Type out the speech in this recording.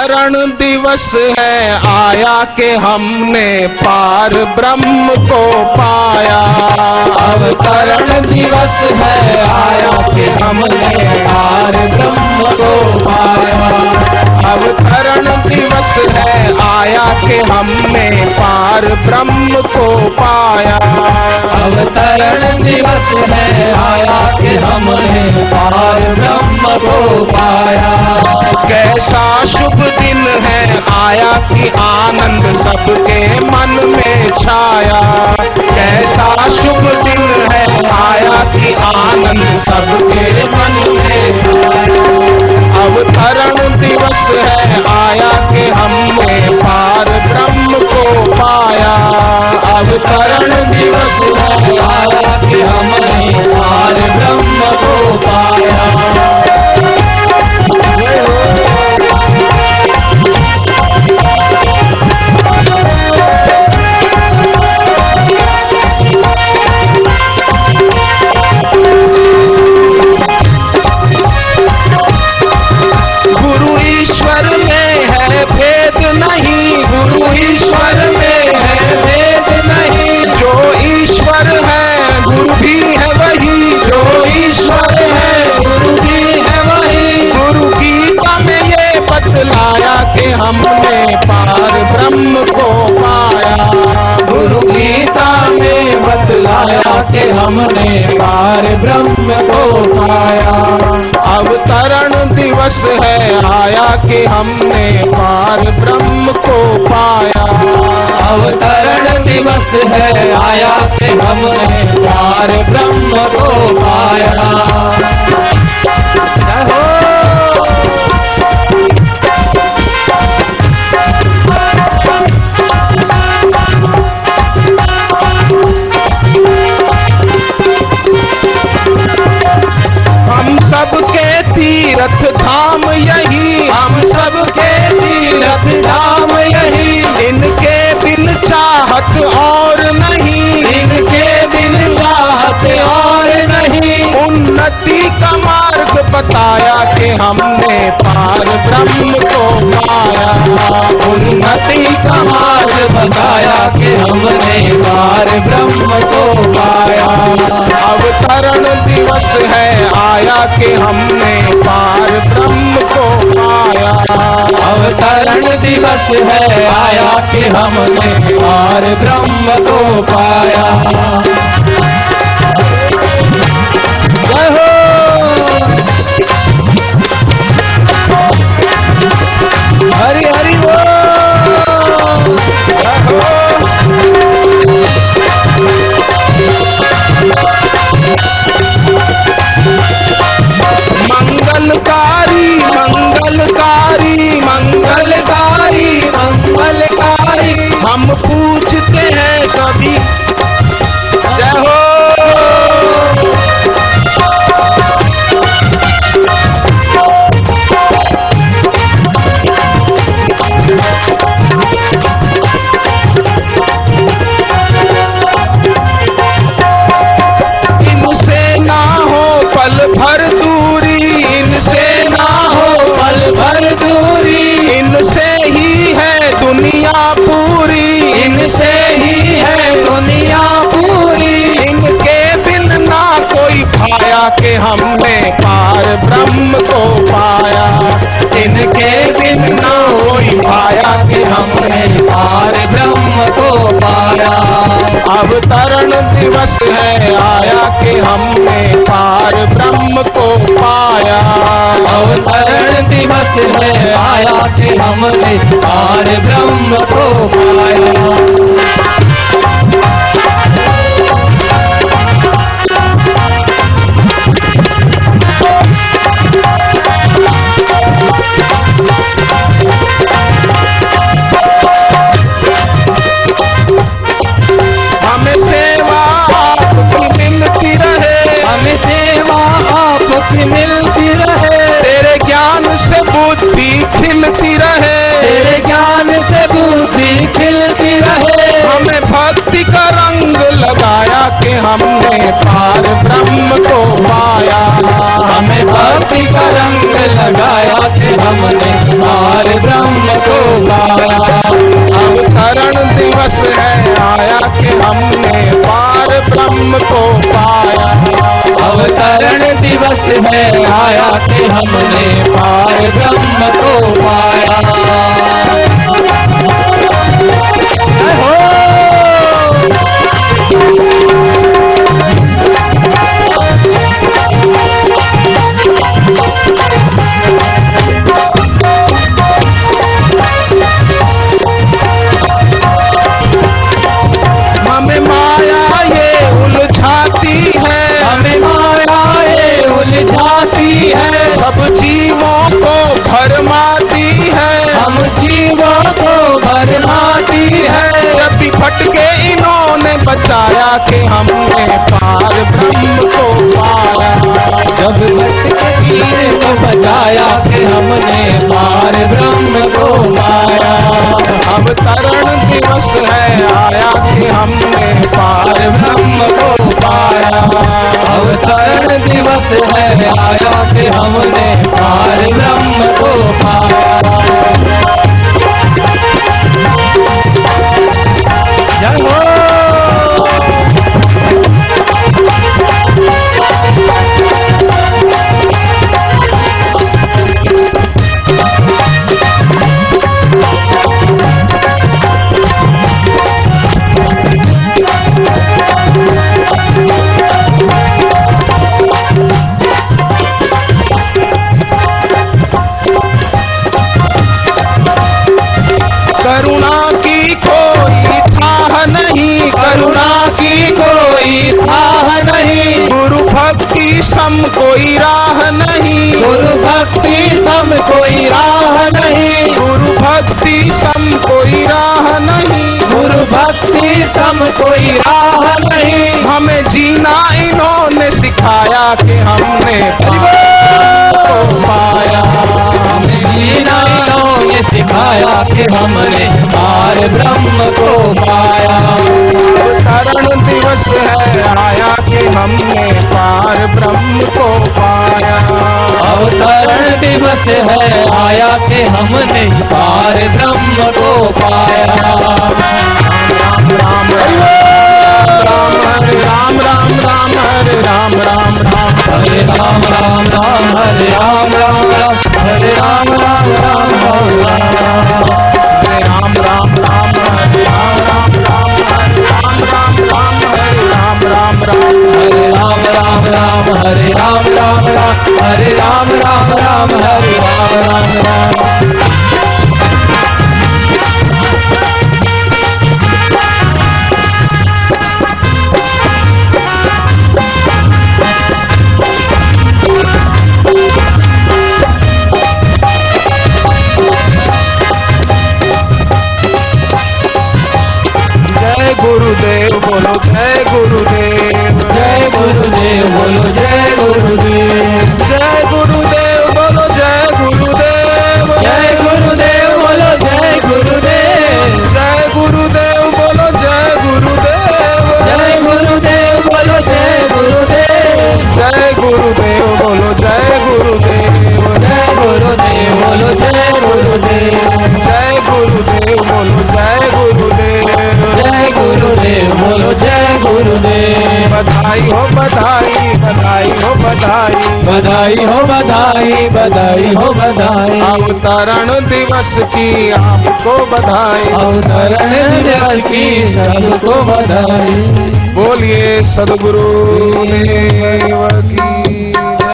रण दिवस है, आया के हमने पार ब्रह्म को पाया। अब अवतरण दिवस है, आया के हमने पार ब्रह्म को पाया। अवतरण दिवस है आया के हमने पार ब्रह्म को पाया। अवतरण दिवस है आया कि हमने पार ब्रह्म को पाया। कैसा शुभ दिन है आया कि आनंद सबके मन में छाया। कैसा शुभ दिन है आया कि आनंद सबके मन में छाया। अवतरण है आया कि हमने पार ब्रह्म को पाया। अवतरण दिवस है। हमने पार ब्रह्म को पाया। गुरु गीता में बतलाया कि हमने पार ब्रह्म को पाया। अवतरण दिवस है, आया कि हमने पार ब्रह्म को पाया। अवतरण दिवस है, आया कि हमने पार ब्रह्म को पाया। धाम यही हम सबके तीरथ धाम यही। इनके बिन चाहत और नहीं। इनके बिन चाहत और नहीं। उन्नति का मार्ग बताया कि हमने पार ब्रह्म को पाया उन्नति का मार्ग बताया कि हमने पार ब्रह्म को पाया अवतरण दिवस है आया कि हमने पार ब्रह्म को पाया। अवतरण दिवस है आया कि हमने पार ब्रह्म को पाया। हैं दिवस है, आया कि हमने पार ब्रह्म को पाया। अवतरण दिवस है, आया कि हमने पार ब्रह्म को पाया। हमने पार ब्रह्म को पाया। हमें भक्ति का रंग लगाया कि हमने पार ब्रह्म को पाया। अवतरण दिवस है, आया कि हमने पार ब्रह्म को पाया। अवतरण दिवस है, आया कि हमने पार ब्रह्म को पाया। भी इन्होंने बचाया कि हमने पार ब्रह्म को पाया जब भटके वीर को बचाया कि हमने पार ब्रह्म को पाया अब तरण दिवस है, आया कि हमने पार ब्रह्म को पाया अब तरण दिवस है, आया कि हमने पार ब्रह्म को पाया सम कोई राह नहीं। गुरु भक्ति सम कोई राह नहीं। गुरु भक्ति सम कोई राह नहीं। गुरु भक्ति सम कोई राह नहीं। हमें जीना इन्होंने सिखाया कि हमने सिखाया कि हमने पार ब्रह्म को पाया अवतरण दिवस है आया कि हमने पार ब्रह्म को पाया अवतरण दिवस है आया कि हमने पार ब्रह्म को पाया राम राम राम हरे राम राम राम हरे राम राम राम हरे राम राम राम हरे राम राम राम हरे राम राम राम हरे राम राम राम हरे राम राम राम। जय गुरुदेव बोलो जय गुरुदेव। जय गुरुदेव बोलो जय गुरुदेव। जय गुरुदेव। बधाई हो बधाई बधाई हो बधाई। बधाई हो बधाई बधाई हो बधाई। अवतरण दिवस की आपको बधाई। अवतरण दिवस की सबको बधाई। बोलिए सदगुरु देव की।